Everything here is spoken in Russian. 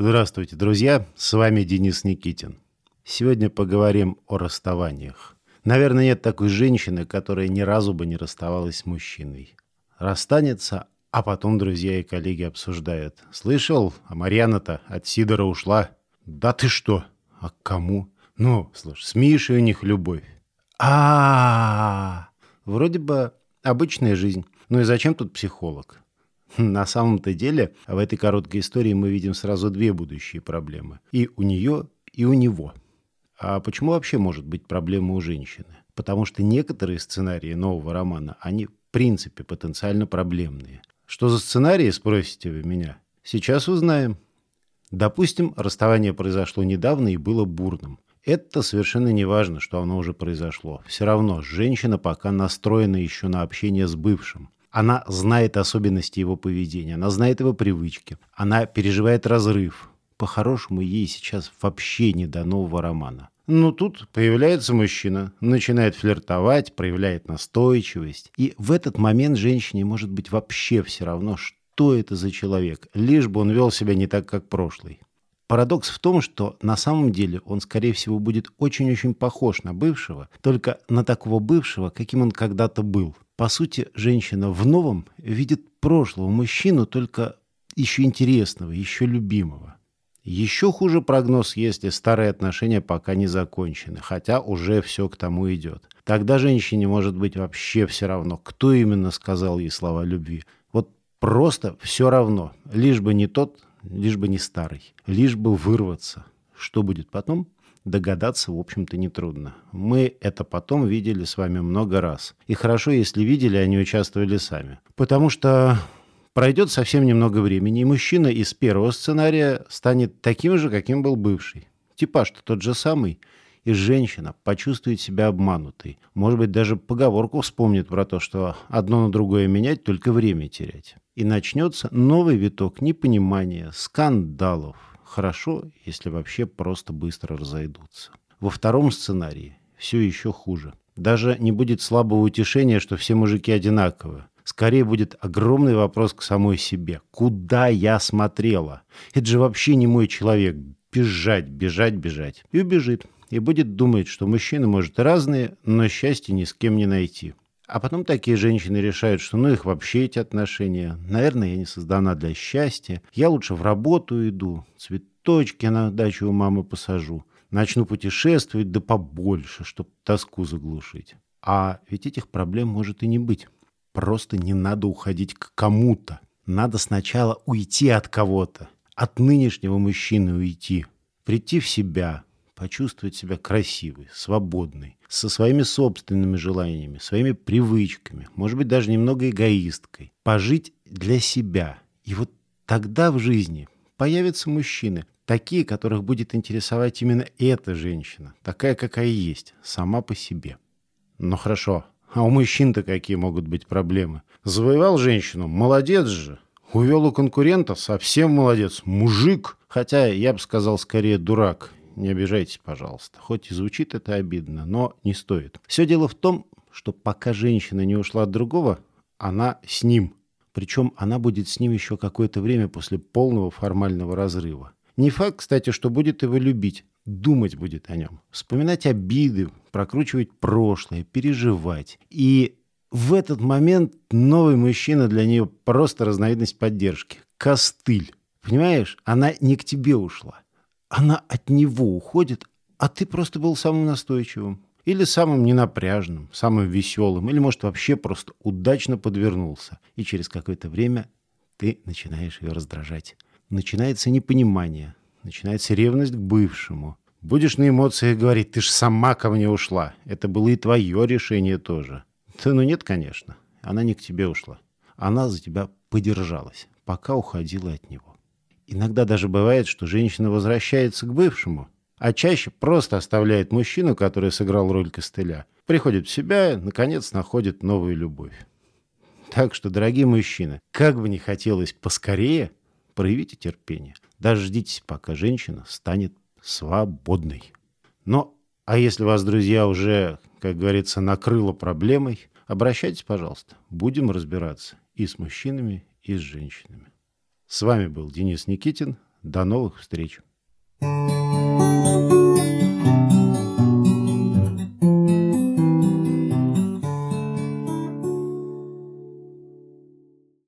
Здравствуйте, друзья! С вами Денис Никитин. Сегодня поговорим о расставаниях. Наверное, нет такой женщины, которая ни разу бы не расставалась с мужчиной. Расстанется, а потом друзья и коллеги обсуждают. «Слышал, а Марьяна-то от Сидора ушла». «Да ты что? А к кому?» «Ну, слушай, с Мишей у них любовь». а, -а, -а, Вроде бы обычная жизнь. Ну и зачем тут психолог? На самом-то деле, в этой короткой истории мы видим сразу две будущие проблемы. И у нее, и у него. А почему вообще может быть проблема у женщины? Потому что некоторые сценарии нового романа, они в принципе потенциально проблемные. Что за сценарии, спросите вы меня? Сейчас узнаем. Допустим, расставание произошло недавно и было бурным. Это совершенно не важно, что оно уже произошло. Все равно женщина пока настроена еще на общение с бывшим. Она знает особенности его поведения, она знает его привычки, она переживает разрыв. По-хорошему, ей сейчас вообще не до нового романа. Но тут появляется мужчина, начинает флиртовать, проявляет настойчивость. И в этот момент женщине может быть вообще все равно, что это за человек, лишь бы он вел себя не так, как прошлый. Парадокс в том, что на самом деле он, скорее всего, будет очень-очень похож на бывшего, только на такого бывшего, каким он когда-то был. По сути, женщина в новом видит прошлого мужчину, только еще интересного, еще любимого. Еще хуже прогноз, если старые отношения пока не закончены, хотя уже все к тому идет. Тогда женщине может быть вообще все равно, кто именно сказал ей слова любви. Вот просто все равно, лишь бы не тот, лишь бы не старый, лишь бы вырваться. Что будет потом? Догадаться, в общем-то, нетрудно. Мы это потом видели с вами много раз. И хорошо, если видели, а участвовали сами. Потому что пройдет совсем немного времени, и мужчина из первого сценария станет таким же, каким был бывший. Типаж-то тот же самый. И женщина почувствует себя обманутой. Может быть, даже поговорку вспомнит про то, что одно на другое менять, только время терять. И начнется новый виток непонимания, скандалов, Хорошо, если вообще просто быстро разойдутся. Во втором сценарии все еще хуже. Даже не будет слабого утешения, что все мужики одинаковы. Скорее будет огромный вопрос к самой себе. Куда я смотрела? Это же вообще не мой человек. Бежать, бежать, бежать. И убежит. И будет думать, что мужчины, может, разные, но счастья ни с кем не найти. А потом такие женщины решают, что ну их вообще эти отношения. Наверное, я не создана для счастья. Я лучше в работу иду, цветочки на дачу у мамы посажу. Начну путешествовать да побольше, чтобы тоску заглушить. А ведь этих проблем может и не быть. Просто не надо уходить к кому-то. Надо сначала уйти от кого-то. От нынешнего мужчины уйти. Прийти в себя, почувствовать себя красивой, свободной, со своими собственными желаниями, своими привычками, может быть, даже немного эгоисткой. Пожить для себя. И вот тогда в жизни появятся мужчины, такие, которых будет интересовать именно эта женщина, такая, какая есть, сама по себе. Ну хорошо, а у мужчин-то какие могут быть проблемы? Завоевал женщину, молодец же. Увел у конкурента, совсем молодец, мужик. Хотя я бы сказал скорее дурак не обижайтесь, пожалуйста. Хоть и звучит это обидно, но не стоит. Все дело в том, что пока женщина не ушла от другого, она с ним. Причем она будет с ним еще какое-то время после полного формального разрыва. Не факт, кстати, что будет его любить. Думать будет о нем. Вспоминать обиды, прокручивать прошлое, переживать. И в этот момент новый мужчина для нее просто разновидность поддержки. Костыль. Понимаешь, она не к тебе ушла. Она от него уходит, а ты просто был самым настойчивым. Или самым ненапряжным, самым веселым, или, может, вообще просто удачно подвернулся. И через какое-то время ты начинаешь ее раздражать. Начинается непонимание, начинается ревность к бывшему. Будешь на эмоциях говорить, ты ж сама ко мне ушла. Это было и твое решение тоже. Да ну нет, конечно. Она не к тебе ушла. Она за тебя подержалась, пока уходила от него. Иногда даже бывает, что женщина возвращается к бывшему, а чаще просто оставляет мужчину, который сыграл роль костыля, приходит в себя наконец, находит новую любовь. Так что, дорогие мужчины, как бы ни хотелось поскорее, проявите терпение. Дождитесь, пока женщина станет свободной. Но, а если вас, друзья, уже, как говорится, накрыло проблемой, обращайтесь, пожалуйста. Будем разбираться и с мужчинами, и с женщинами. С вами был Денис Никитин. До новых встреч!